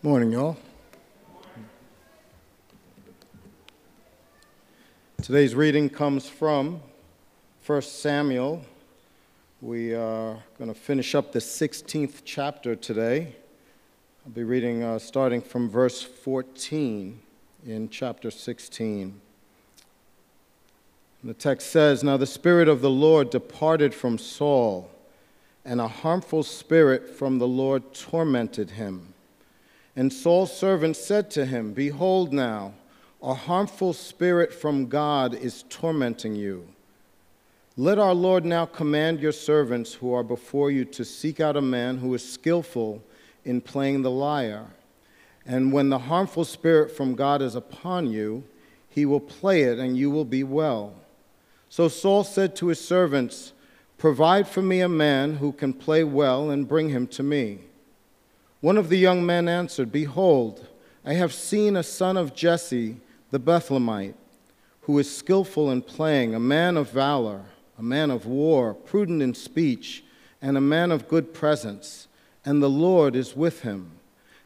Morning, y'all. Today's reading comes from 1 Samuel. We are going to finish up the 16th chapter today. I'll be reading uh, starting from verse 14 in chapter 16. And the text says Now the Spirit of the Lord departed from Saul, and a harmful spirit from the Lord tormented him. And Saul's servant said to him, Behold, now, a harmful spirit from God is tormenting you. Let our Lord now command your servants who are before you to seek out a man who is skillful in playing the lyre. And when the harmful spirit from God is upon you, he will play it, and you will be well. So Saul said to his servants, Provide for me a man who can play well, and bring him to me. One of the young men answered, Behold, I have seen a son of Jesse the Bethlehemite, who is skillful in playing, a man of valor, a man of war, prudent in speech, and a man of good presence, and the Lord is with him.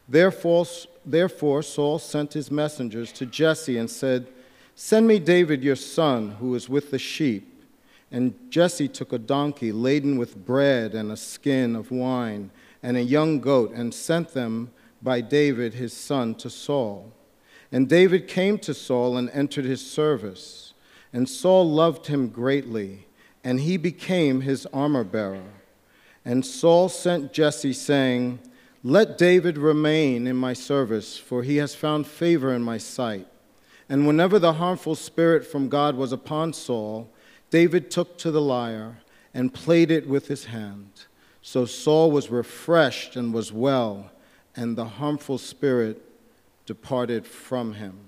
Therefore, therefore Saul sent his messengers to Jesse and said, Send me David your son, who is with the sheep. And Jesse took a donkey laden with bread and a skin of wine and a young goat, and sent them by David his son to Saul. And David came to Saul and entered his service. And Saul loved him greatly, and he became his armor bearer. And Saul sent Jesse, saying, Let David remain in my service, for he has found favor in my sight. And whenever the harmful spirit from God was upon Saul, David took to the lyre and played it with his hand. So Saul was refreshed and was well, and the harmful spirit departed from him.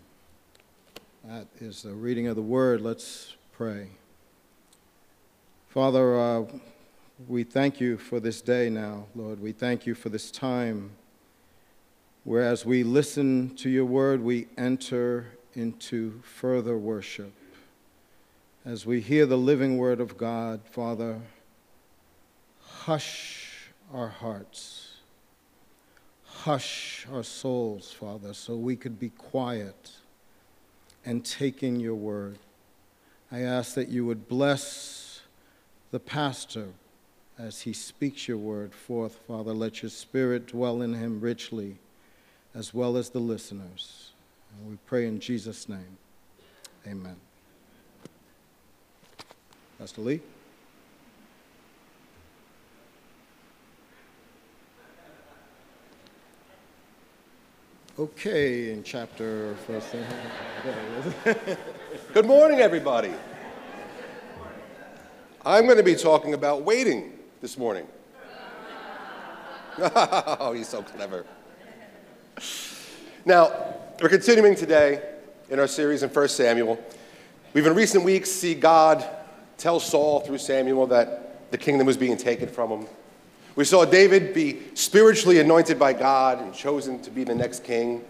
That is the reading of the word. Let's pray. Father, uh, we thank you for this day now, Lord. We thank you for this time where, as we listen to your word, we enter into further worship. As we hear the living word of God, Father, hush our hearts, hush our souls, Father, so we could be quiet and take in your word. I ask that you would bless the pastor as he speaks your word forth, Father. Let your spirit dwell in him richly, as well as the listeners. And we pray in Jesus' name. Amen. Pastor Lee? Okay, in chapter first. Uh, Good morning, everybody. I'm going to be talking about waiting this morning. oh, he's so clever. Now, we're continuing today in our series in 1 Samuel. We've in recent weeks see God tell Saul through Samuel that the kingdom was being taken from him. We saw David be spiritually anointed by God and chosen to be the next king.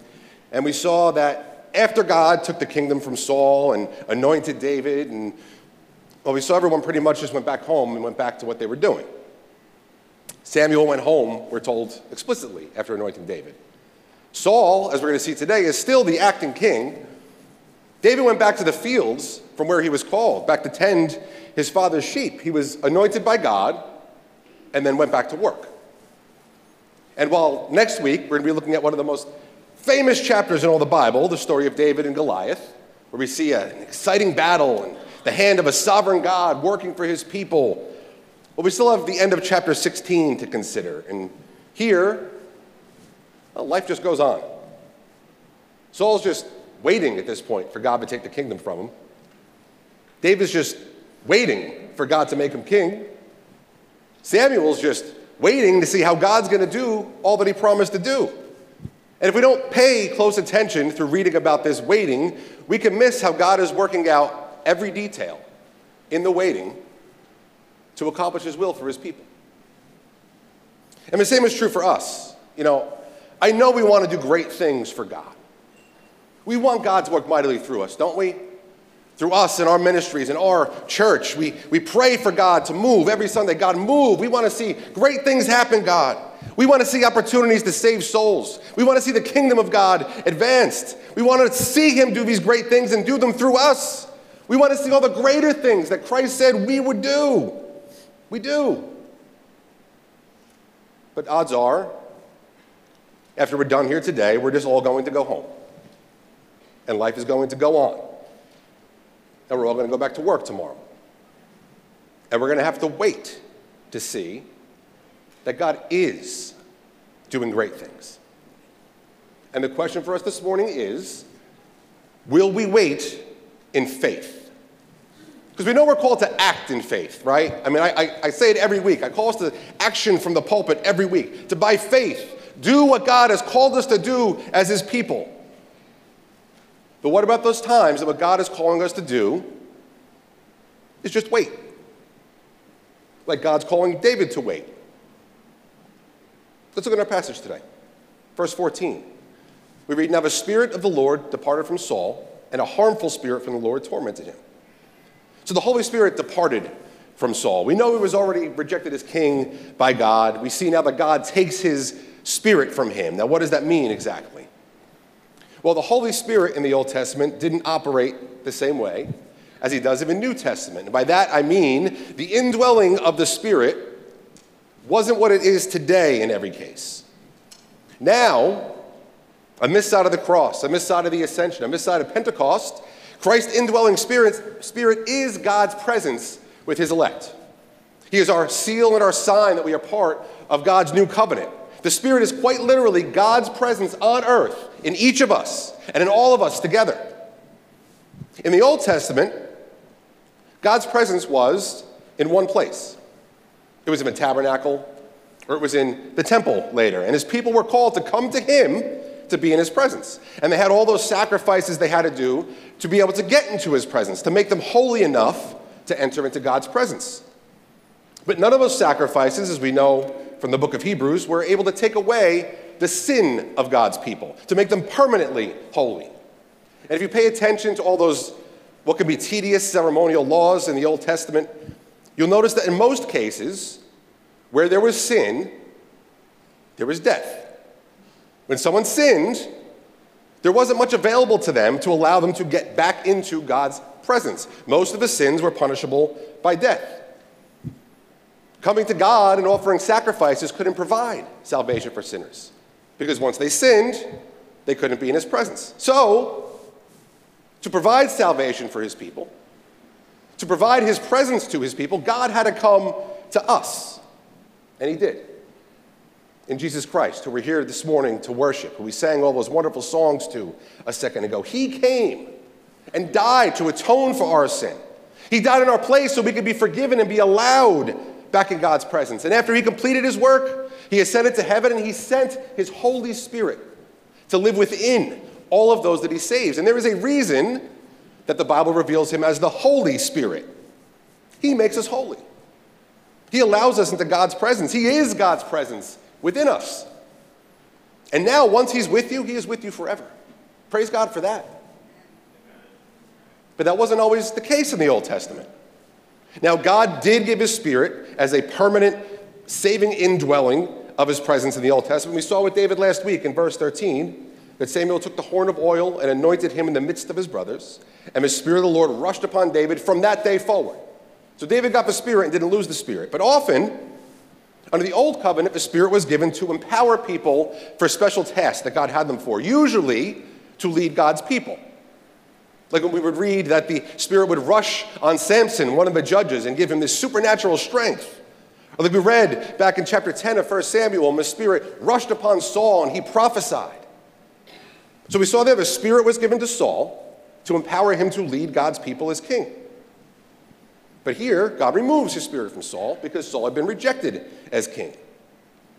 And we saw that after God took the kingdom from Saul and anointed David, and well, we saw everyone pretty much just went back home and went back to what they were doing. Samuel went home, we're told explicitly, after anointing David. Saul, as we're going to see today, is still the acting king. David went back to the fields from where he was called, back to tend his father's sheep. He was anointed by God and then went back to work. And while next week we're going to be looking at one of the most famous chapters in all the Bible, the story of David and Goliath, where we see an exciting battle and the hand of a sovereign God working for his people. But we still have the end of chapter 16 to consider. And here, well, life just goes on. Saul's just waiting at this point for God to take the kingdom from him. David's just waiting for God to make him king. Samuel's just waiting to see how God's going to do all that he promised to do. And if we don't pay close attention through reading about this waiting, we can miss how God is working out every detail in the waiting to accomplish his will for his people. And the same is true for us. You know, I know we want to do great things for God. We want God to work mightily through us, don't we? Through us and our ministries and our church. We, we pray for God to move every Sunday. God, move. We want to see great things happen, God. We want to see opportunities to save souls. We want to see the kingdom of God advanced. We want to see Him do these great things and do them through us. We want to see all the greater things that Christ said we would do. We do. But odds are, after we're done here today, we're just all going to go home. And life is going to go on. And we're all going to go back to work tomorrow. And we're going to have to wait to see that God is doing great things. And the question for us this morning is will we wait in faith? Because we know we're called to act in faith, right? I mean, I, I, I, say it every week. I call us to action from the pulpit every week, to by faith do what God has called us to do as His people. But what about those times that what God is calling us to do is just wait? Like God's calling David to wait. Let's look at our passage today. Verse 14. We read, Now the Spirit of the Lord departed from Saul, and a harmful spirit from the Lord tormented him. So the Holy Spirit departed from Saul. We know he was already rejected as king by God. We see now that God takes his spirit from him. Now, what does that mean exactly? Well, the Holy Spirit in the Old Testament didn't operate the same way as he does in the New Testament. And by that, I mean the indwelling of the Spirit wasn't what it is today in every case. Now, on this out of the cross, on this out of the ascension, on this out of Pentecost, Christ's indwelling spirit, spirit is God's presence with his elect. He is our seal and our sign that we are part of God's new covenant. The Spirit is quite literally God's presence on earth in each of us and in all of us together. In the Old Testament, God's presence was in one place it was in the tabernacle, or it was in the temple later. And his people were called to come to him to be in his presence. And they had all those sacrifices they had to do to be able to get into his presence, to make them holy enough to enter into God's presence. But none of those sacrifices, as we know from the book of Hebrews, were able to take away the sin of God's people, to make them permanently holy. And if you pay attention to all those, what can be tedious ceremonial laws in the Old Testament, you'll notice that in most cases, where there was sin, there was death. When someone sinned, there wasn't much available to them to allow them to get back into God's presence. Most of the sins were punishable by death. Coming to God and offering sacrifices couldn't provide salvation for sinners because once they sinned, they couldn't be in His presence. So, to provide salvation for His people, to provide His presence to His people, God had to come to us. And He did in Jesus Christ, who we're here this morning to worship, who we sang all those wonderful songs to a second ago. He came and died to atone for our sin. He died in our place so we could be forgiven and be allowed back in God's presence. And after he completed his work, he ascended to heaven and he sent his Holy Spirit to live within all of those that he saves. And there is a reason that the Bible reveals him as the Holy Spirit. He makes us holy. He allows us into God's presence. He is God's presence within us. And now, once He's with you, He is with you forever. Praise God for that. But that wasn't always the case in the Old Testament. Now, God did give His Spirit as a permanent saving indwelling of His presence in the Old Testament. We saw with David last week in verse 13 that Samuel took the horn of oil and anointed him in the midst of his brothers, and the Spirit of the Lord rushed upon David from that day forward. So David got the Spirit and didn't lose the Spirit. But often, under the Old Covenant, the Spirit was given to empower people for special tasks that God had them for, usually to lead God's people. Like when we would read that the Spirit would rush on Samson, one of the judges, and give him this supernatural strength. Or like we read back in chapter 10 of 1 Samuel, the Spirit rushed upon Saul and he prophesied. So we saw there the Spirit was given to Saul to empower him to lead God's people as king. But here, God removes his spirit from Saul because Saul had been rejected as king.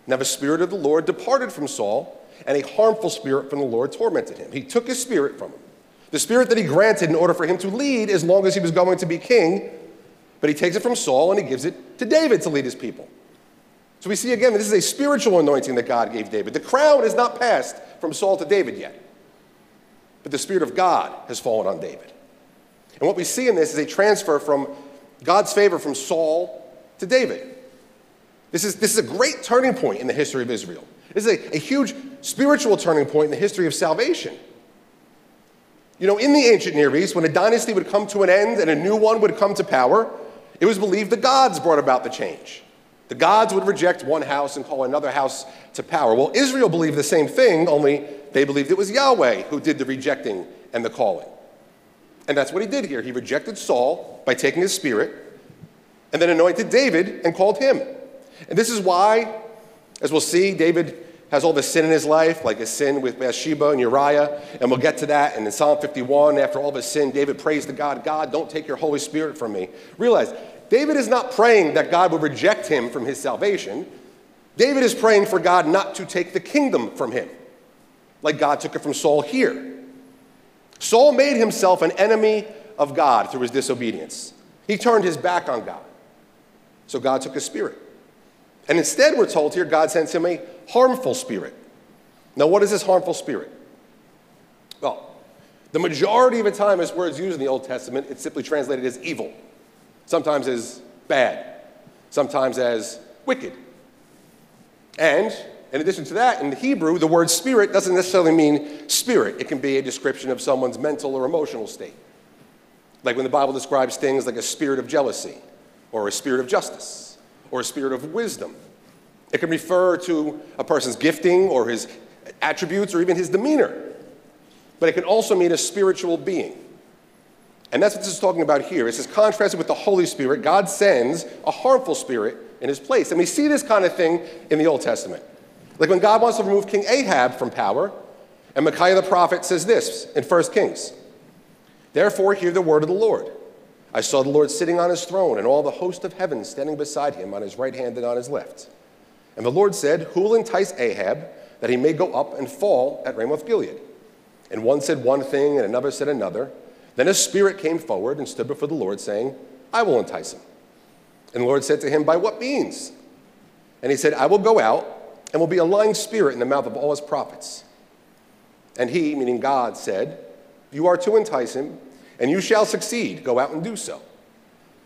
Now, the spirit of the Lord departed from Saul, and a harmful spirit from the Lord tormented him. He took his spirit from him, the spirit that he granted in order for him to lead as long as he was going to be king. But he takes it from Saul and he gives it to David to lead his people. So we see again that this is a spiritual anointing that God gave David. The crown is not passed from Saul to David yet, but the Spirit of God has fallen on David. And what we see in this is a transfer from God's favor from Saul to David. This is, this is a great turning point in the history of Israel. This is a, a huge spiritual turning point in the history of salvation. You know, in the ancient Near East, when a dynasty would come to an end and a new one would come to power, it was believed the gods brought about the change. The gods would reject one house and call another house to power. Well, Israel believed the same thing, only they believed it was Yahweh who did the rejecting and the calling. And that's what he did here. He rejected Saul by taking his spirit and then anointed David and called him. And this is why, as we'll see, David has all the sin in his life, like his sin with Bathsheba and Uriah, and we'll get to that. And in Psalm 51, after all his sin, David prays to God, God, don't take your Holy Spirit from me. Realize, David is not praying that God would reject him from his salvation. David is praying for God not to take the kingdom from him, like God took it from Saul here. Saul made himself an enemy of God through his disobedience. He turned his back on God. So God took his spirit. And instead, we're told here, God sends him a harmful spirit. Now, what is this harmful spirit? Well, the majority of the time, as words used in the Old Testament, it's simply translated as evil, sometimes as bad, sometimes as wicked. And in addition to that, in Hebrew, the word spirit doesn't necessarily mean spirit. It can be a description of someone's mental or emotional state. Like when the Bible describes things like a spirit of jealousy, or a spirit of justice, or a spirit of wisdom, it can refer to a person's gifting or his attributes or even his demeanor. But it can also mean a spiritual being. And that's what this is talking about here. It says, contrasted with the Holy Spirit, God sends a harmful spirit in his place. And we see this kind of thing in the Old Testament. Like when God wants to remove King Ahab from power, and Micaiah the prophet says this in 1 Kings Therefore, hear the word of the Lord. I saw the Lord sitting on his throne, and all the host of heaven standing beside him on his right hand and on his left. And the Lord said, Who will entice Ahab that he may go up and fall at Ramoth Gilead? And one said one thing, and another said another. Then a spirit came forward and stood before the Lord, saying, I will entice him. And the Lord said to him, By what means? And he said, I will go out and will be a lying spirit in the mouth of all his prophets. And he, meaning God, said, You are to entice him, and you shall succeed. Go out and do so.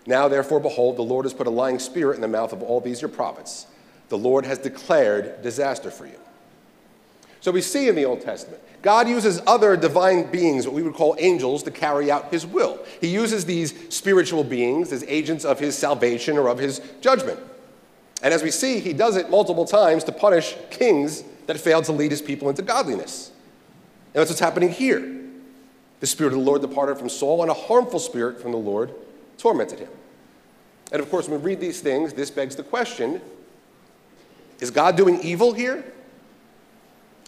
Now, therefore, behold, the Lord has put a lying spirit in the mouth of all these your prophets the Lord has declared disaster for you. So we see in the Old Testament, God uses other divine beings, what we would call angels, to carry out his will. He uses these spiritual beings as agents of his salvation or of his judgment. And as we see, he does it multiple times to punish kings that failed to lead his people into godliness. And that's what's happening here. The Spirit of the Lord departed from Saul, and a harmful spirit from the Lord tormented him. And of course, when we read these things, this begs the question is God doing evil here?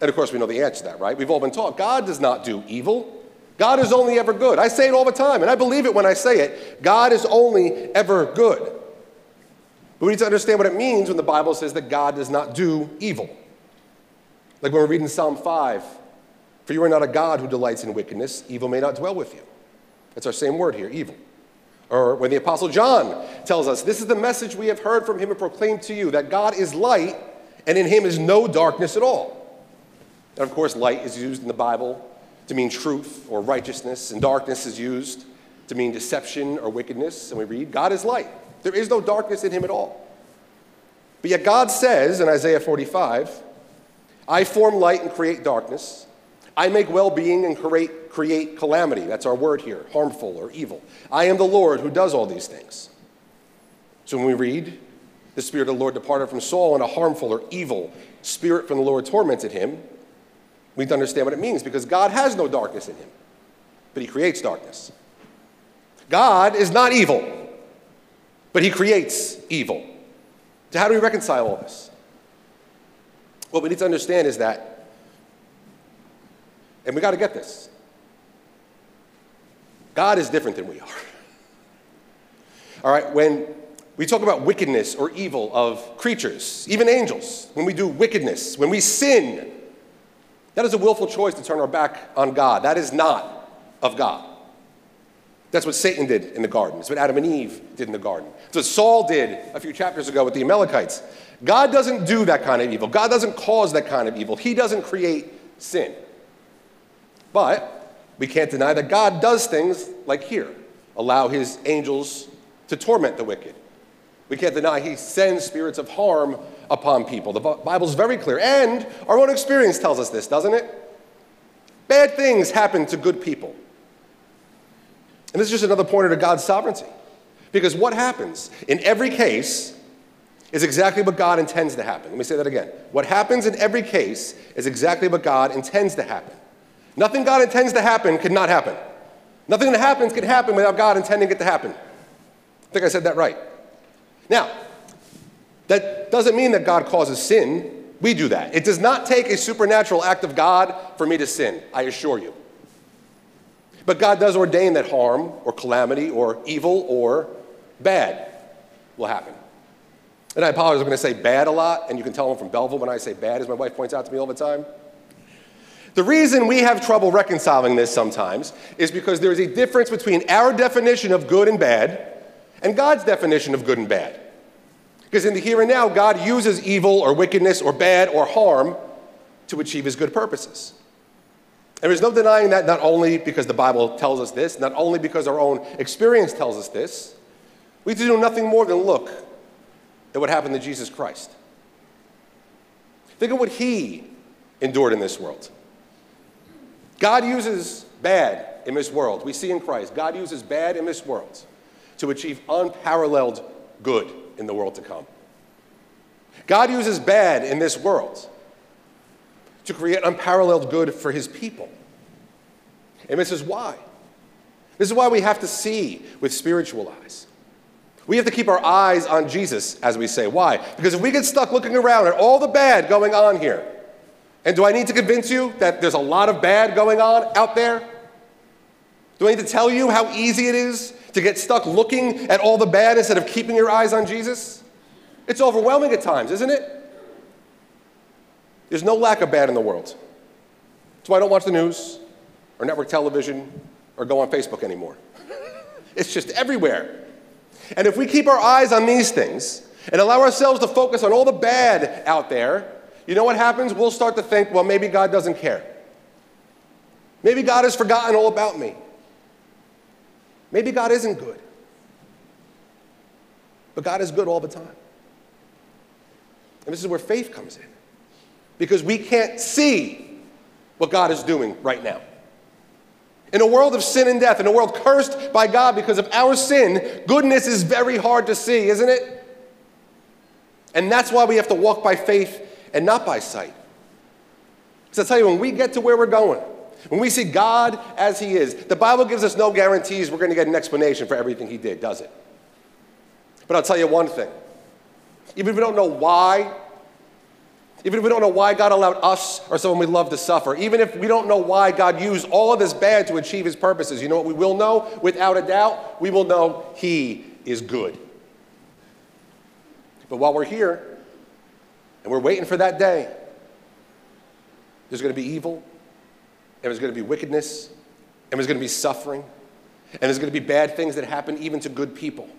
And of course, we know the answer to that, right? We've all been taught God does not do evil. God is only ever good. I say it all the time, and I believe it when I say it. God is only ever good. But we need to understand what it means when the Bible says that God does not do evil. Like when we're reading Psalm 5 For you are not a God who delights in wickedness, evil may not dwell with you. That's our same word here, evil. Or when the Apostle John tells us, This is the message we have heard from him and proclaimed to you, that God is light, and in him is no darkness at all. And of course, light is used in the Bible to mean truth or righteousness, and darkness is used to mean deception or wickedness. And we read, God is light. There is no darkness in him at all. But yet, God says in Isaiah 45, I form light and create darkness. I make well being and create, create calamity. That's our word here, harmful or evil. I am the Lord who does all these things. So when we read, the Spirit of the Lord departed from Saul, and a harmful or evil spirit from the Lord tormented him, we need to understand what it means because God has no darkness in him, but he creates darkness. God is not evil, but he creates evil. So, how do we reconcile all this? What we need to understand is that and we got to get this. God is different than we are. All right, when we talk about wickedness or evil of creatures, even angels, when we do wickedness, when we sin, that is a willful choice to turn our back on God. That is not of God. That's what Satan did in the garden. It's what Adam and Eve did in the garden. It's what Saul did a few chapters ago with the Amalekites. God doesn't do that kind of evil. God doesn't cause that kind of evil. He doesn't create sin. But we can't deny that God does things like here allow his angels to torment the wicked, We can't deny he sends spirits of harm upon people. The Bible is very clear. And our own experience tells us this, doesn't it? Bad things happen to good people. And this is just another pointer to God's sovereignty. Because what happens in every case is exactly what God intends to happen. Let me say that again. What happens in every case is exactly what God intends to happen. Nothing God intends to happen could not happen. Nothing that happens can happen without God intending it to happen. I think I said that right. Now, that doesn't mean that God causes sin. We do that. It does not take a supernatural act of God for me to sin, I assure you. But God does ordain that harm or calamity or evil or bad will happen. And I apologize, I'm going to say bad a lot, and you can tell I'm from Belleville when I say bad, as my wife points out to me all the time. The reason we have trouble reconciling this sometimes is because there is a difference between our definition of good and bad and God's definition of good and bad. Because in the here and now, God uses evil or wickedness or bad or harm to achieve his good purposes. And there's no denying that not only because the Bible tells us this, not only because our own experience tells us this, we do nothing more than look at what happened to Jesus Christ. Think of what he endured in this world. God uses bad in this world. We see in Christ, God uses bad in this world to achieve unparalleled good in the world to come. God uses bad in this world to create unparalleled good for his people. And this is why. This is why we have to see with spiritual eyes. We have to keep our eyes on Jesus, as we say. Why? Because if we get stuck looking around at all the bad going on here, and do I need to convince you that there's a lot of bad going on out there? Do I need to tell you how easy it is to get stuck looking at all the bad instead of keeping your eyes on Jesus? It's overwhelming at times, isn't it? There's no lack of bad in the world. That's why I don't watch the news or network television or go on Facebook anymore. it's just everywhere. And if we keep our eyes on these things and allow ourselves to focus on all the bad out there, you know what happens? We'll start to think, well, maybe God doesn't care. Maybe God has forgotten all about me. Maybe God isn't good. But God is good all the time. And this is where faith comes in. Because we can't see what God is doing right now. In a world of sin and death, in a world cursed by God because of our sin, goodness is very hard to see, isn't it? And that's why we have to walk by faith and not by sight. Because I tell you, when we get to where we're going, when we see God as He is, the Bible gives us no guarantees we're going to get an explanation for everything He did, does it? But I'll tell you one thing. Even if we don't know why, even if we don't know why God allowed us or someone we love to suffer, even if we don't know why God used all of this bad to achieve His purposes, you know what we will know? Without a doubt, we will know He is good. But while we're here, and we're waiting for that day. There's going to be evil, and there's going to be wickedness, and there's going to be suffering, and there's going to be bad things that happen even to good people.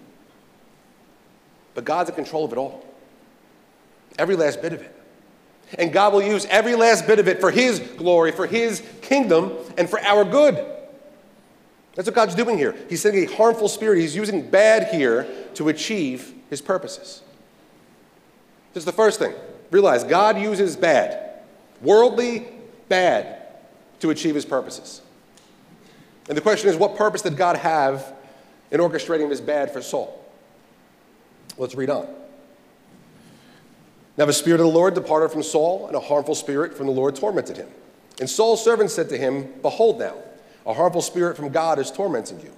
But God's in control of it all, every last bit of it. And God will use every last bit of it for His glory, for His kingdom, and for our good. That's what God's doing here. He's sending a harmful spirit, He's using bad here to achieve His purposes. This is the first thing. Realize God uses bad, worldly bad, to achieve his purposes. And the question is, what purpose did God have in orchestrating this bad for Saul? Let's read on. Now the Spirit of the Lord departed from Saul, and a harmful spirit from the Lord tormented him. And Saul's servants said to him, Behold now, a harmful spirit from God is tormenting you.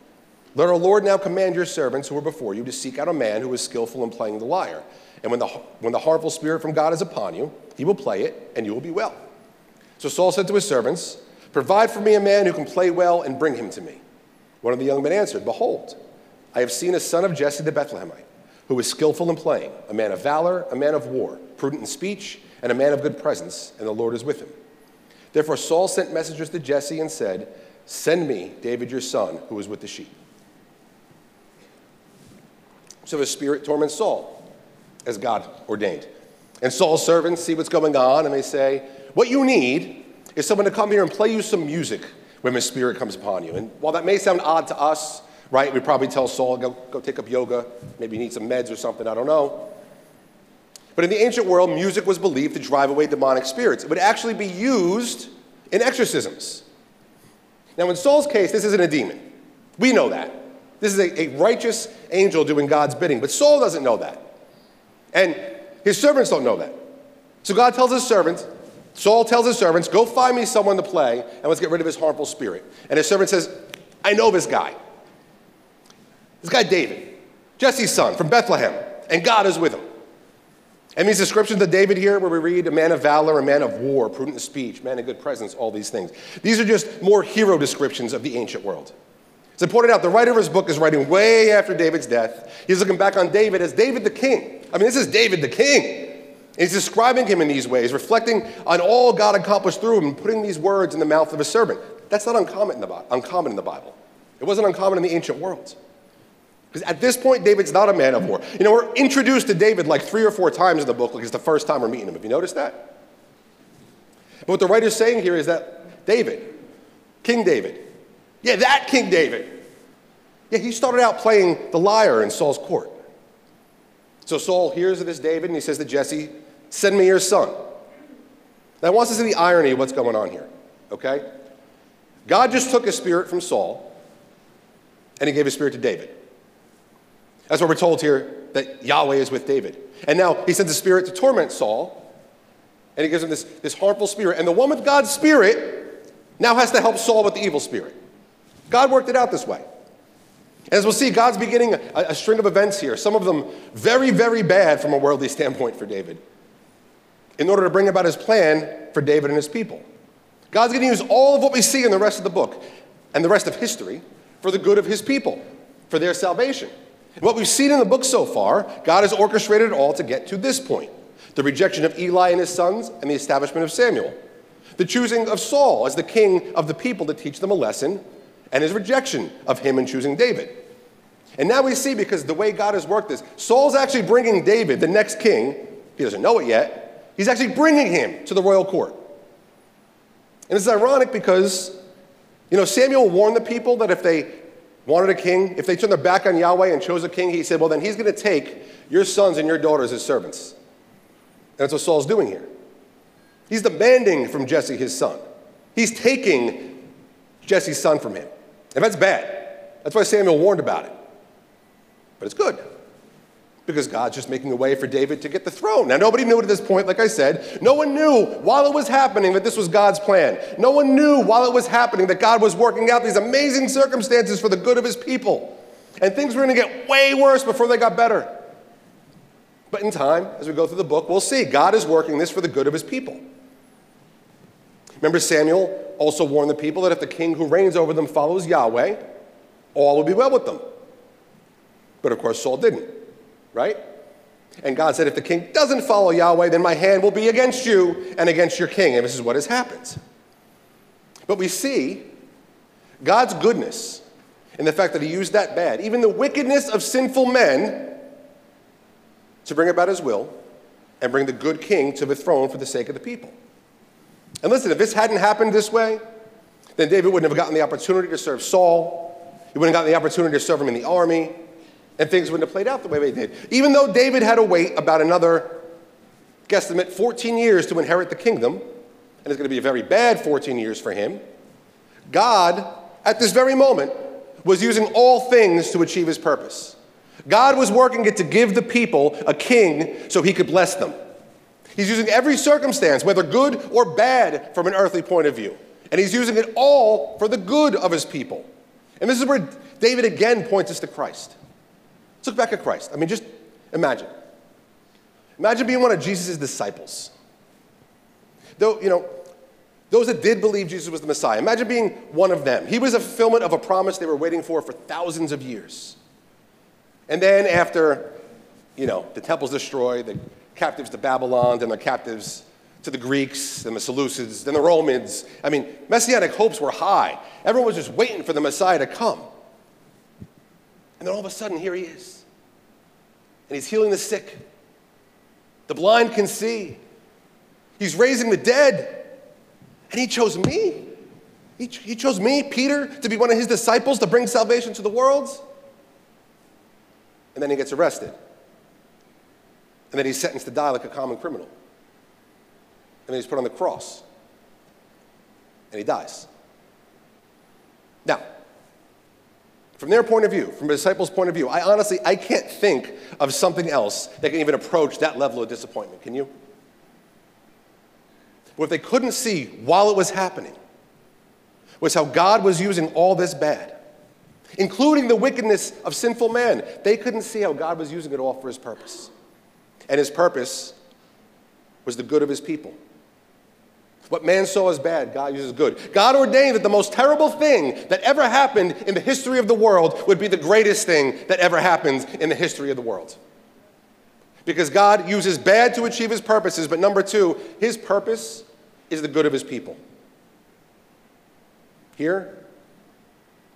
Let our Lord now command your servants who are before you to seek out a man who is skillful in playing the lyre and when the, when the harmful spirit from God is upon you, he will play it, and you will be well. So Saul said to his servants, Provide for me a man who can play well and bring him to me. One of the young men answered, Behold, I have seen a son of Jesse the Bethlehemite, who is skillful in playing, a man of valor, a man of war, prudent in speech, and a man of good presence, and the Lord is with him. Therefore Saul sent messengers to Jesse and said, Send me David your son, who is with the sheep. So the spirit torments Saul as God ordained. And Saul's servants see what's going on and they say, What you need is someone to come here and play you some music when the Spirit comes upon you. And while that may sound odd to us, right? We'd probably tell Saul, go, go take up yoga, maybe you need some meds or something, I don't know. But in the ancient world, music was believed to drive away demonic spirits. It would actually be used in exorcisms. Now, in Saul's case, this isn't a demon. We know that. This is a, a righteous angel doing God's bidding, but Saul doesn't know that. And his servants don't know that. So God tells his servants, Saul tells his servants, go find me someone to play and let's get rid of his harmful spirit. And his servant says, I know this guy. This guy, David, Jesse's son from Bethlehem, and God is with him. And these descriptions of David here, where we read a man of valor, a man of war, prudent in speech, man of good presence, all these things. These are just more hero descriptions of the ancient world. As I pointed out, the writer of his book is writing way after David's death. He's looking back on David as David the king. I mean, this is David the king. And he's describing him in these ways, reflecting on all God accomplished through him putting these words in the mouth of a servant. That's not uncommon in the, uncommon in the Bible. It wasn't uncommon in the ancient world. Because at this point, David's not a man of war. You know, we're introduced to David like three or four times in the book, like it's the first time we're meeting him. Have you noticed that? But what the writer's saying here is that David, King David, yeah, that King David, yeah, he started out playing the lyre in Saul's court. So Saul hears of this David and he says to Jesse, Send me your son. Now, I want to see the irony of what's going on here, okay? God just took a spirit from Saul and he gave a spirit to David. That's what we're told here that Yahweh is with David. And now he sends a spirit to torment Saul, and he gives him this, this harmful spirit. And the one with God's spirit now has to help Saul with the evil spirit. God worked it out this way. As we'll see, God's beginning a, a string of events here, some of them very, very bad from a worldly standpoint for David, in order to bring about his plan for David and his people. God's going to use all of what we see in the rest of the book and the rest of history for the good of his people, for their salvation. What we've seen in the book so far, God has orchestrated it all to get to this point the rejection of Eli and his sons, and the establishment of Samuel. The choosing of Saul as the king of the people to teach them a lesson, and his rejection of him and choosing David. And now we see, because the way God has worked this, Saul's actually bringing David, the next king, he doesn't know it yet, he's actually bringing him to the royal court. And it's ironic because, you know, Samuel warned the people that if they wanted a king, if they turned their back on Yahweh and chose a king, he said, well, then he's going to take your sons and your daughters as servants. And that's what Saul's doing here. He's demanding from Jesse his son. He's taking Jesse's son from him. And that's bad. That's why Samuel warned about it. But it's good because God's just making a way for David to get the throne. Now, nobody knew at this point, like I said. No one knew while it was happening that this was God's plan. No one knew while it was happening that God was working out these amazing circumstances for the good of his people. And things were going to get way worse before they got better. But in time, as we go through the book, we'll see God is working this for the good of his people. Remember, Samuel also warned the people that if the king who reigns over them follows Yahweh, all will be well with them. But of course, Saul didn't right? And God said, if the king doesn't follow Yahweh, then my hand will be against you and against your king. And this is what has happened. But we see God's goodness in the fact that he used that bad, even the wickedness of sinful men, to bring about his will and bring the good king to the throne for the sake of the people. And listen, if this hadn't happened this way, then David wouldn't have gotten the opportunity to serve Saul. He wouldn't have gotten the opportunity to serve him in the army and things wouldn't have played out the way they did. Even though David had to wait about another, guesstimate, 14 years to inherit the kingdom, and it's going to be a very bad 14 years for him, God, at this very moment, was using all things to achieve his purpose. God was working it to give the people a king so he could bless them. He's using every circumstance, whether good or bad from an earthly point of view. And he's using it all for the good of his people. And this is where David again points us to Christ. Let's look back at Christ. I mean, just imagine. Imagine being one of Jesus' disciples. Though, you know, those that did believe Jesus was the Messiah, imagine being one of them. He was a fulfillment of a promise they were waiting for for thousands of years. And then after, you know, the temple's destroyed, the captives to Babylon, then the captives to the Greeks, then the Seleucids, then the Romans. I mean, messianic hopes were high. Everyone was just waiting for the Messiah to come. And then all of a sudden, here he is. And he's healing the sick. The blind can see. He's raising the dead. And he chose me. He, he chose me, Peter, to be one of his disciples to bring salvation to the world. And then he gets arrested. And then he's sentenced to die like a common criminal. And then he's put on the cross. And he dies. Now, from their point of view, from a disciple's point of view, I honestly, I can't think of something else that can even approach that level of disappointment. Can you? What they couldn't see while it was happening was how God was using all this bad, including the wickedness of sinful man. They couldn't see how God was using it all for his purpose. And his purpose was the good of his people. What man saw as bad, God uses good. God ordained that the most terrible thing that ever happened in the history of the world would be the greatest thing that ever happens in the history of the world. Because God uses bad to achieve his purposes, but number two, his purpose is the good of his people. Here,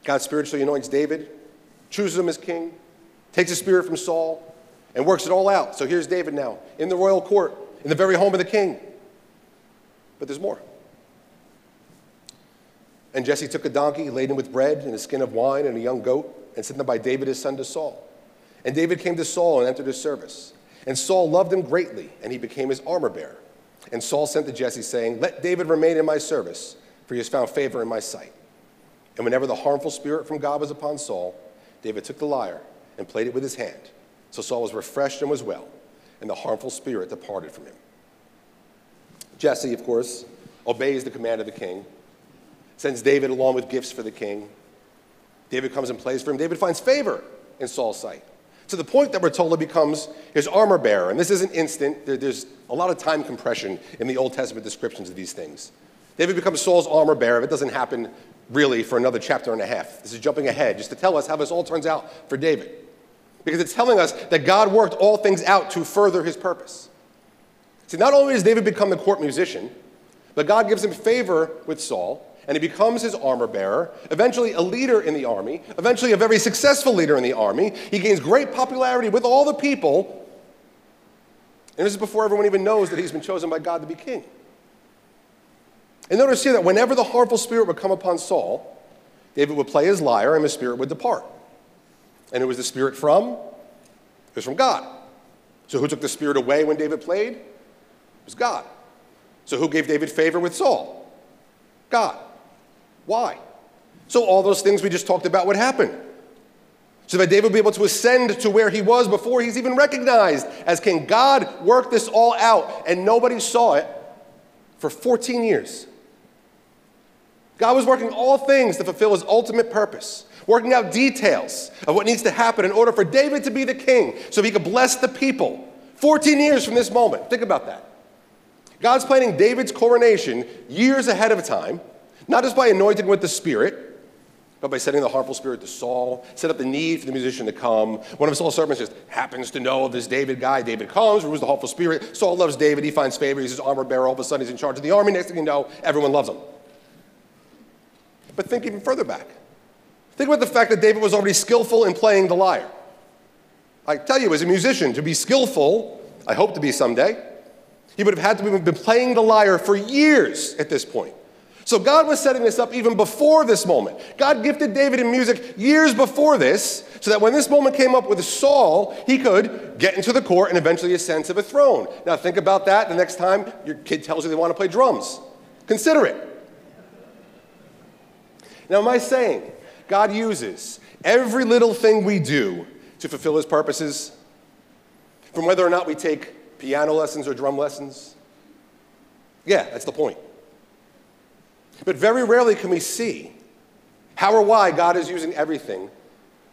God spiritually anoints David, chooses him as king, takes the spirit from Saul, and works it all out. So here's David now in the royal court, in the very home of the king. But there's more. And Jesse took a donkey laden with bread and a skin of wine and a young goat and sent them by David his son to Saul. And David came to Saul and entered his service. And Saul loved him greatly, and he became his armor bearer. And Saul sent to Jesse, saying, Let David remain in my service, for he has found favor in my sight. And whenever the harmful spirit from God was upon Saul, David took the lyre and played it with his hand. So Saul was refreshed and was well, and the harmful spirit departed from him. Jesse, of course, obeys the command of the king, sends David along with gifts for the king. David comes and plays for him. David finds favor in Saul's sight to the point that we're told becomes his armor bearer. And this isn't instant, there's a lot of time compression in the Old Testament descriptions of these things. David becomes Saul's armor bearer. It doesn't happen really for another chapter and a half. This is jumping ahead just to tell us how this all turns out for David. Because it's telling us that God worked all things out to further his purpose. See, not only does David become the court musician, but God gives him favor with Saul, and he becomes his armor bearer, eventually a leader in the army, eventually a very successful leader in the army. He gains great popularity with all the people. And this is before everyone even knows that he's been chosen by God to be king. And notice here that whenever the harmful spirit would come upon Saul, David would play his lyre and the spirit would depart. And it was the spirit from? It was from God. So who took the spirit away when David played? It was God. So who gave David favor with Saul? God. Why? So all those things we just talked about would happen. So that David would be able to ascend to where he was before he's even recognized as king. God worked this all out, and nobody saw it for 14 years. God was working all things to fulfill his ultimate purpose working out details of what needs to happen in order for David to be the king so he could bless the people. 14 years from this moment. Think about that. God's planning David's coronation years ahead of time, not just by anointing with the Spirit, but by sending the harmful spirit to Saul, set up the need for the musician to come. One of Saul's servants just happens to know of this David guy. David comes, removes the harmful spirit. Saul loves David. He finds favor. He's his armor bearer. All of a sudden, he's in charge of the army. Next thing you know, everyone loves him. But think even further back. Think about the fact that David was already skillful in playing the lyre. I tell you, as a musician, to be skillful, I hope to be someday, he would have had to have been playing the lyre for years at this point. So God was setting this up even before this moment. God gifted David in music years before this, so that when this moment came up with Saul, he could get into the court and eventually ascend to the throne. Now think about that the next time your kid tells you they want to play drums. Consider it. Now, am I saying God uses every little thing we do to fulfill his purposes. From whether or not we take piano lessons or drum lessons. Yeah, that's the point. But very rarely can we see how or why God is using everything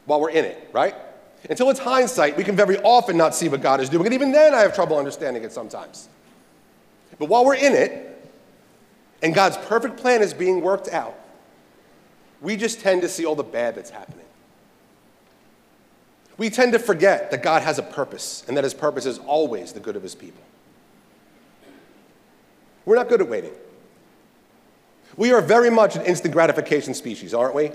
while we're in it, right? Until it's hindsight, we can very often not see what God is doing. And even then, I have trouble understanding it sometimes. But while we're in it, and God's perfect plan is being worked out, we just tend to see all the bad that's happening. We tend to forget that God has a purpose and that his purpose is always the good of his people. We're not good at waiting. We are very much an instant gratification species, aren't we?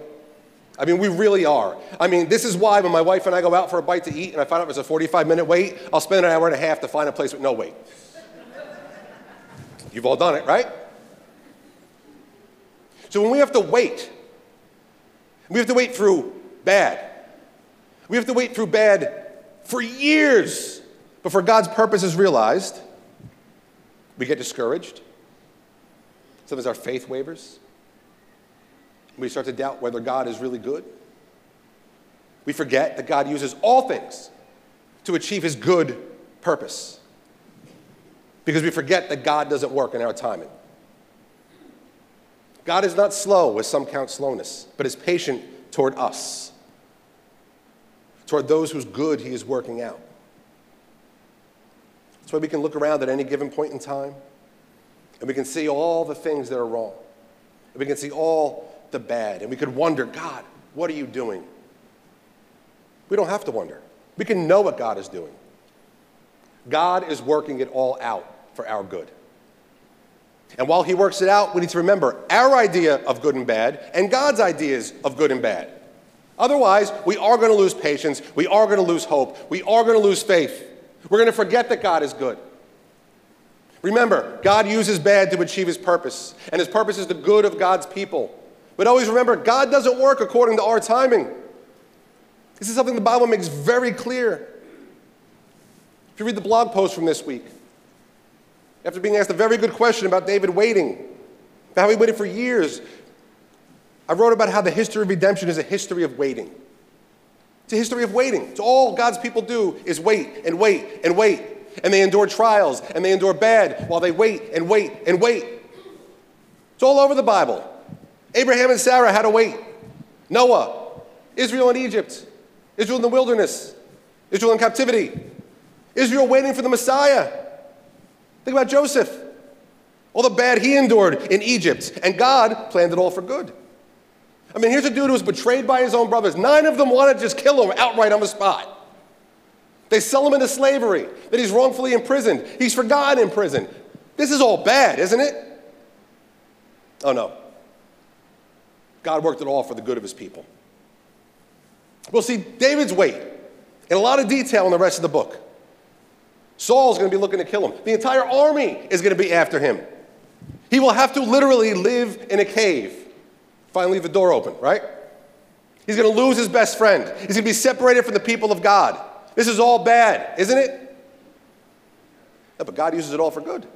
I mean, we really are. I mean, this is why when my wife and I go out for a bite to eat and I find out there's a 45 minute wait, I'll spend an hour and a half to find a place with no wait. You've all done it, right? So when we have to wait, we have to wait through bad. We have to wait through bad for years before God's purpose is realized. We get discouraged. Sometimes our faith wavers. We start to doubt whether God is really good. We forget that God uses all things to achieve his good purpose. Because we forget that God doesn't work in our timing. God is not slow, as some count slowness, but is patient toward us, toward those whose good he is working out. That's why we can look around at any given point in time and we can see all the things that are wrong. And we can see all the bad. And we could wonder, God, what are you doing? We don't have to wonder. We can know what God is doing. God is working it all out for our good. And while He works it out, we need to remember our idea of good and bad and God's ideas of good and bad. Otherwise, we are going to lose patience. We are going to lose hope. We are going to lose faith. We're going to forget that God is good. Remember, God uses bad to achieve His purpose, and His purpose is the good of God's people. But always remember, God doesn't work according to our timing. This is something the Bible makes very clear. If you read the blog post from this week, after being asked a very good question about David waiting, about how he waited for years, I wrote about how the history of redemption is a history of waiting. It's a history of waiting. It's all God's people do is wait and wait and wait. And they endure trials and they endure bad while they wait and wait and wait. It's all over the Bible. Abraham and Sarah had to wait. Noah, Israel in Egypt, Israel in the wilderness, Israel in captivity, Israel waiting for the Messiah. Think about Joseph. All the bad he endured in Egypt, and God planned it all for good. I mean, here's a dude who was betrayed by his own brothers. Nine of them wanted to just kill him outright on the spot. They sell him into slavery, that he's wrongfully imprisoned. He's forgotten in prison. This is all bad, isn't it? Oh no. God worked it all for the good of his people. We'll see David's wait in a lot of detail in the rest of the book. Saul's going to be looking to kill him. The entire army is going to be after him. He will have to literally live in a cave. Finally, the door open, right? He's going to lose his best friend. He's going to be separated from the people of God. This is all bad, isn't it? Yeah, but God uses it all for good.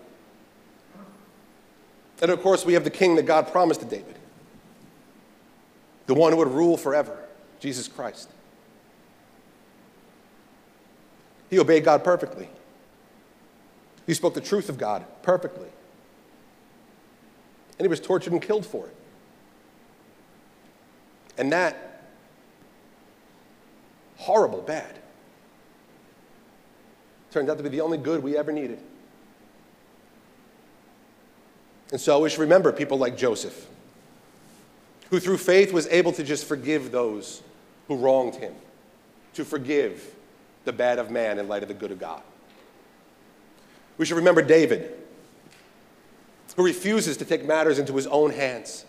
And of course, we have the king that God promised to David the one who would rule forever, Jesus Christ. He obeyed God perfectly. He spoke the truth of God perfectly. And he was tortured and killed for it. And that horrible bad turned out to be the only good we ever needed. And so we should remember people like Joseph, who through faith was able to just forgive those who wronged him, to forgive the bad of man in light of the good of God. We should remember David, who refuses to take matters into his own hands,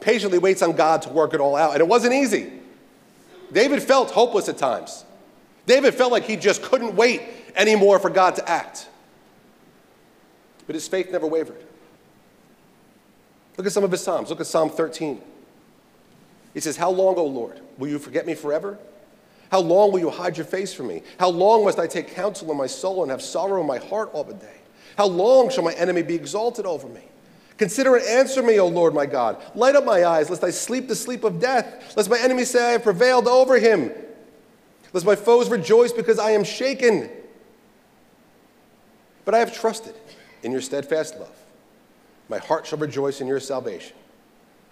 patiently waits on God to work it all out. And it wasn't easy. David felt hopeless at times. David felt like he just couldn't wait anymore for God to act. But his faith never wavered. Look at some of his Psalms. Look at Psalm 13. He says, How long, O Lord, will you forget me forever? How long will you hide your face from me? How long must I take counsel in my soul and have sorrow in my heart all the day? How long shall my enemy be exalted over me? Consider and answer me, O Lord my God. Light up my eyes, lest I sleep the sleep of death, lest my enemy say I have prevailed over him, lest my foes rejoice because I am shaken. But I have trusted in your steadfast love. My heart shall rejoice in your salvation.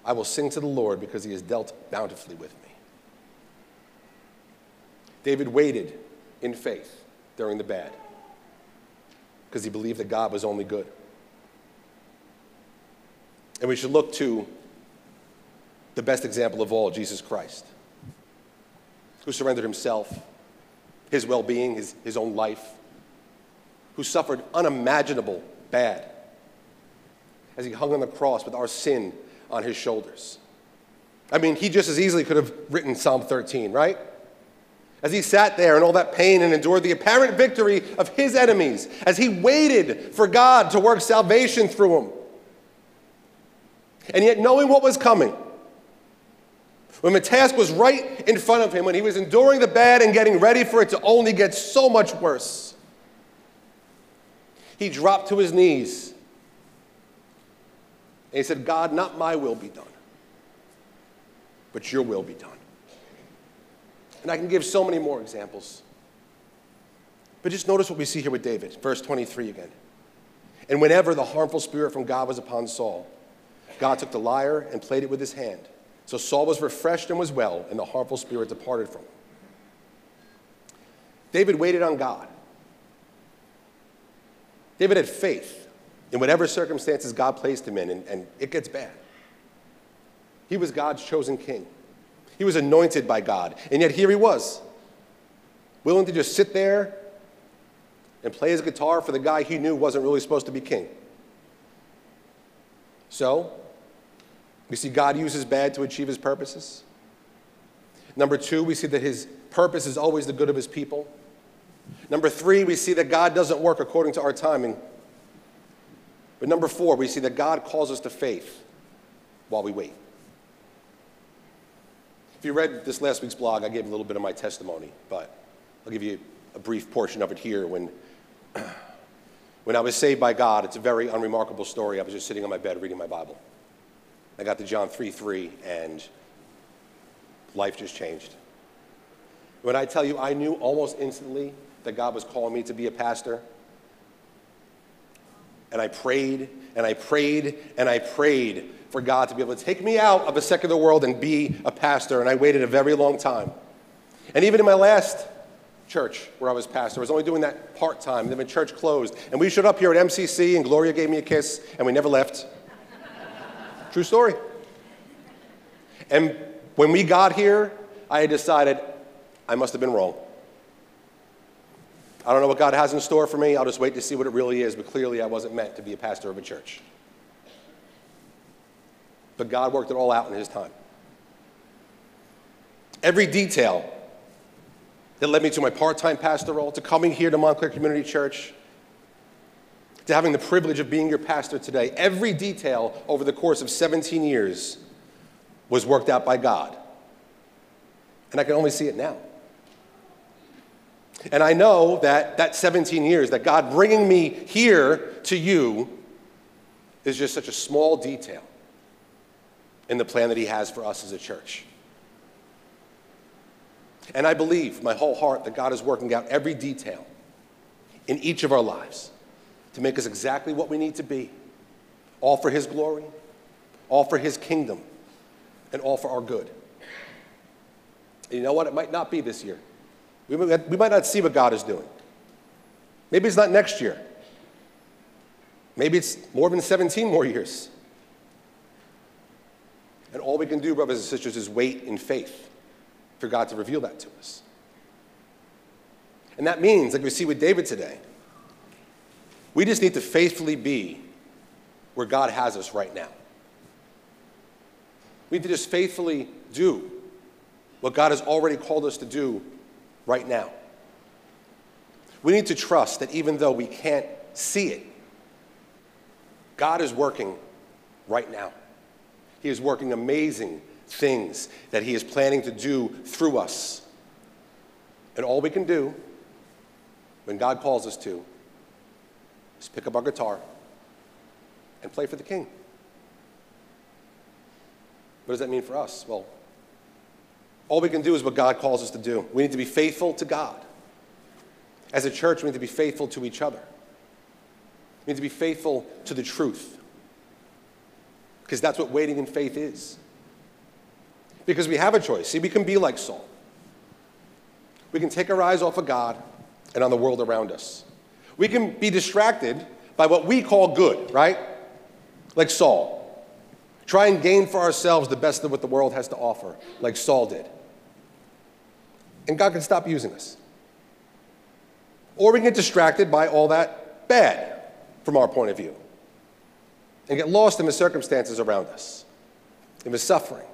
I will sing to the Lord because he has dealt bountifully with me. David waited in faith during the bad because he believed that God was only good. And we should look to the best example of all, Jesus Christ, who surrendered himself, his well being, his, his own life who suffered unimaginable bad as he hung on the cross with our sin on his shoulders. I mean, he just as easily could have written Psalm 13, right? As he sat there in all that pain and endured the apparent victory of his enemies, as he waited for God to work salvation through him. And yet, knowing what was coming, when the task was right in front of him, when he was enduring the bad and getting ready for it to only get so much worse, he dropped to his knees and he said, God, not my will be done, but your will be done. And I can give so many more examples. But just notice what we see here with David, verse 23 again. And whenever the harmful spirit from God was upon Saul, God took the lyre and played it with his hand. So Saul was refreshed and was well, and the harmful spirit departed from him. David waited on God. David had faith in whatever circumstances God placed him in, and, and it gets bad. He was God's chosen king. He was anointed by God, and yet here he was, willing to just sit there and play his guitar for the guy he knew wasn't really supposed to be king. So, we see God uses bad to achieve his purposes. Number two, we see that his purpose is always the good of his people. Number three, we see that God doesn't work according to our timing. But number four, we see that God calls us to faith while we wait. If you read this last week's blog, I gave a little bit of my testimony, but I'll give you a brief portion of it here. When, when I was saved by God, it's a very unremarkable story. I was just sitting on my bed reading my Bible. I got to John 3 3, and life just changed. When I tell you, I knew almost instantly that God was calling me to be a pastor, and I prayed and I prayed and I prayed for God to be able to take me out of a secular world and be a pastor. And I waited a very long time. And even in my last church where I was pastor, I was only doing that part time. Then the church closed. And we showed up here at MCC, and Gloria gave me a kiss, and we never left. True story. And when we got here, I had decided I must have been wrong. I don't know what God has in store for me. I'll just wait to see what it really is. But clearly, I wasn't meant to be a pastor of a church. But God worked it all out in His time. Every detail that led me to my part time pastor role, to coming here to Montclair Community Church, to having the privilege of being your pastor today, every detail over the course of 17 years was worked out by God. And I can only see it now. And I know that that 17 years, that God bringing me here to you is just such a small detail in the plan that He has for us as a church. And I believe, my whole heart, that God is working out every detail in each of our lives to make us exactly what we need to be, all for His glory, all for His kingdom, and all for our good. And you know what? It might not be this year. We might not see what God is doing. Maybe it's not next year. Maybe it's more than 17 more years. And all we can do, brothers and sisters, is wait in faith for God to reveal that to us. And that means, like we see with David today, we just need to faithfully be where God has us right now. We need to just faithfully do what God has already called us to do right now. We need to trust that even though we can't see it, God is working right now. He is working amazing things that He is planning to do through us. And all we can do when God calls us to is pick up our guitar and play for the King. What does that mean for us? Well, all we can do is what God calls us to do. We need to be faithful to God. As a church, we need to be faithful to each other. We need to be faithful to the truth. Because that's what waiting in faith is. Because we have a choice. See, we can be like Saul. We can take our eyes off of God and on the world around us. We can be distracted by what we call good, right? Like Saul. Try and gain for ourselves the best of what the world has to offer, like Saul did and God can stop using us. Or we can get distracted by all that bad from our point of view and get lost in the circumstances around us, in the suffering,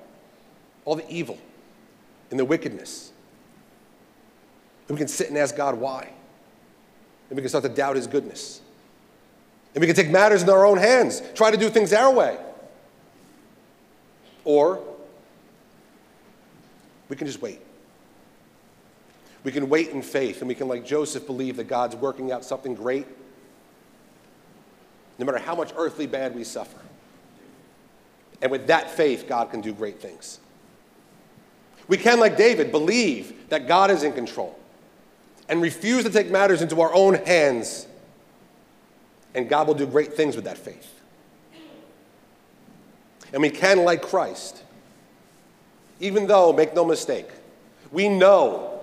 all the evil, in the wickedness. And we can sit and ask God why. And we can start to doubt his goodness. And we can take matters in our own hands, try to do things our way. Or we can just wait. We can wait in faith, and we can, like Joseph, believe that God's working out something great, no matter how much earthly bad we suffer. And with that faith, God can do great things. We can, like David, believe that God is in control and refuse to take matters into our own hands, and God will do great things with that faith. And we can, like Christ, even though, make no mistake, we know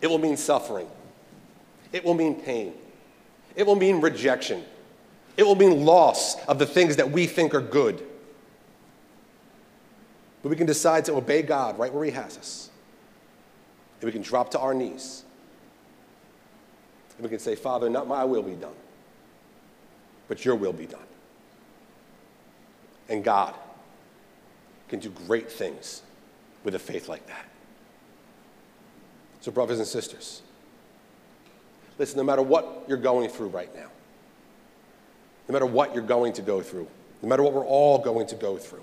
it will mean suffering, it will mean pain, it will mean rejection, it will mean loss of the things that we think are good. But we can decide to obey God right where He has us. And we can drop to our knees. And we can say, Father, not my will be done, but your will be done. And God can do great things with a faith like that. So, brothers and sisters, listen, no matter what you're going through right now, no matter what you're going to go through, no matter what we're all going to go through,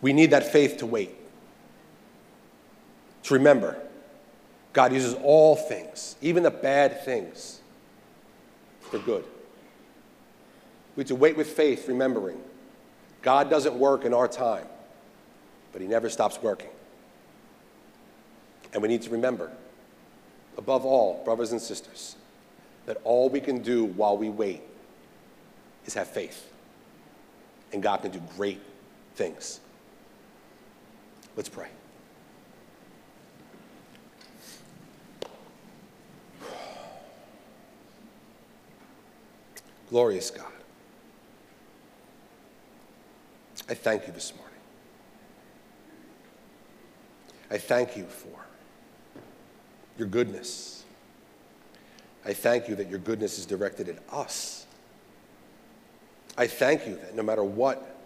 we need that faith to wait. To remember, God uses all things, even the bad things, for good. We need to wait with faith, remembering God doesn't work in our time, but He never stops working. And we need to remember, above all, brothers and sisters, that all we can do while we wait is have faith. And God can do great things. Let's pray. Glorious God. I thank you this morning. I thank you for your goodness. I thank you that your goodness is directed at us. I thank you that no matter what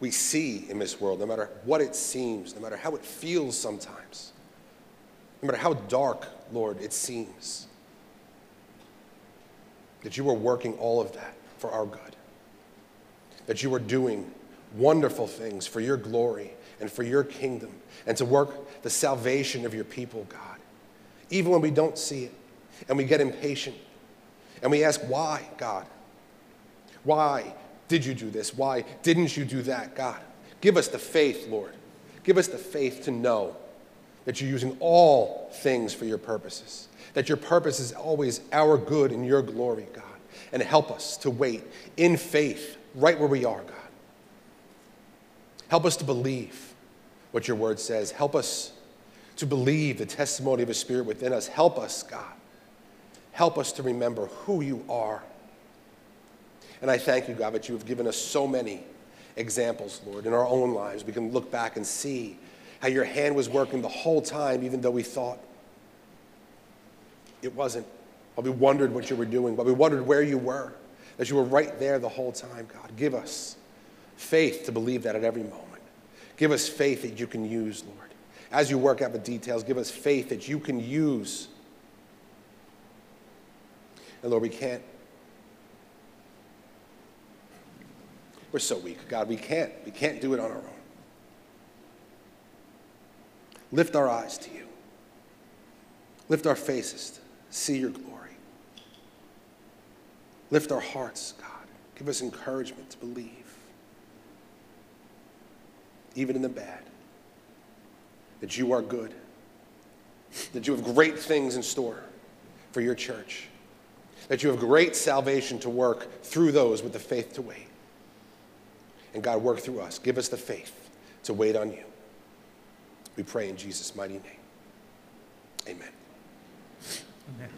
we see in this world, no matter what it seems, no matter how it feels sometimes, no matter how dark, Lord, it seems, that you are working all of that for our good, that you are doing wonderful things for your glory and for your kingdom, and to work the salvation of your people, God. Even when we don't see it and we get impatient and we ask, why, God? Why? did you do this? Why didn't you do that? God, give us the faith, Lord. Give us the faith to know that you're using all things for your purposes, that your purpose is always our good and your glory, God. And help us to wait in faith right where we are, God. Help us to believe what your word says. Help us to believe the testimony of the Spirit within us. Help us, God. Help us to remember who you are and I thank you, God, that you have given us so many examples, Lord, in our own lives. We can look back and see how your hand was working the whole time, even though we thought it wasn't. But we wondered what you were doing, but we wondered where you were, that you were right there the whole time, God. Give us faith to believe that at every moment. Give us faith that you can use, Lord. As you work out the details, give us faith that you can use. And Lord, we can't We're so weak, God. We can't. We can't do it on our own. Lift our eyes to you. Lift our faces see your glory. Lift our hearts, God. Give us encouragement to believe, even in the bad, that you are good, that you have great things in store for your church, that you have great salvation to work through those with the faith to wait. And God, work through us. Give us the faith to wait on you. We pray in Jesus' mighty name. Amen. Amen.